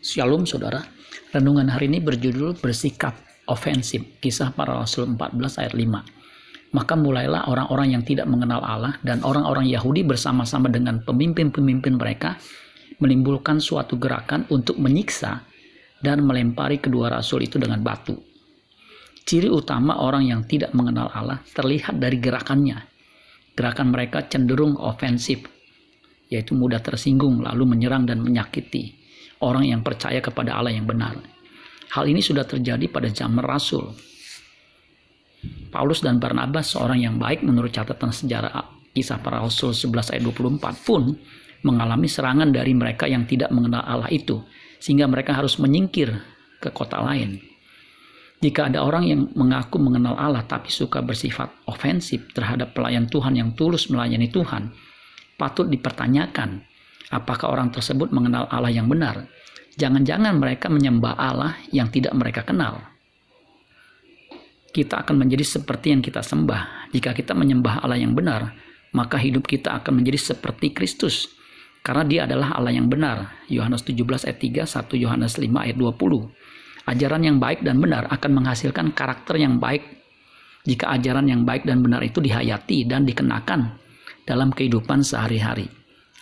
Shalom saudara. Renungan hari ini berjudul bersikap ofensif. Kisah para Rasul 14 ayat 5. Maka mulailah orang-orang yang tidak mengenal Allah dan orang-orang Yahudi bersama-sama dengan pemimpin-pemimpin mereka menimbulkan suatu gerakan untuk menyiksa dan melempari kedua rasul itu dengan batu. Ciri utama orang yang tidak mengenal Allah terlihat dari gerakannya. Gerakan mereka cenderung ofensif, yaitu mudah tersinggung lalu menyerang dan menyakiti orang yang percaya kepada Allah yang benar. Hal ini sudah terjadi pada zaman Rasul. Paulus dan Barnabas, seorang yang baik menurut catatan sejarah kisah para Rasul 11 ayat 24 pun mengalami serangan dari mereka yang tidak mengenal Allah itu, sehingga mereka harus menyingkir ke kota lain. Jika ada orang yang mengaku mengenal Allah tapi suka bersifat ofensif terhadap pelayan Tuhan yang tulus melayani Tuhan, patut dipertanyakan apakah orang tersebut mengenal Allah yang benar. Jangan-jangan mereka menyembah Allah yang tidak mereka kenal. Kita akan menjadi seperti yang kita sembah. Jika kita menyembah Allah yang benar, maka hidup kita akan menjadi seperti Kristus. Karena dia adalah Allah yang benar. Yohanes 17 ayat 3, 1 Yohanes 5 ayat 20. Ajaran yang baik dan benar akan menghasilkan karakter yang baik jika ajaran yang baik dan benar itu dihayati dan dikenakan dalam kehidupan sehari-hari.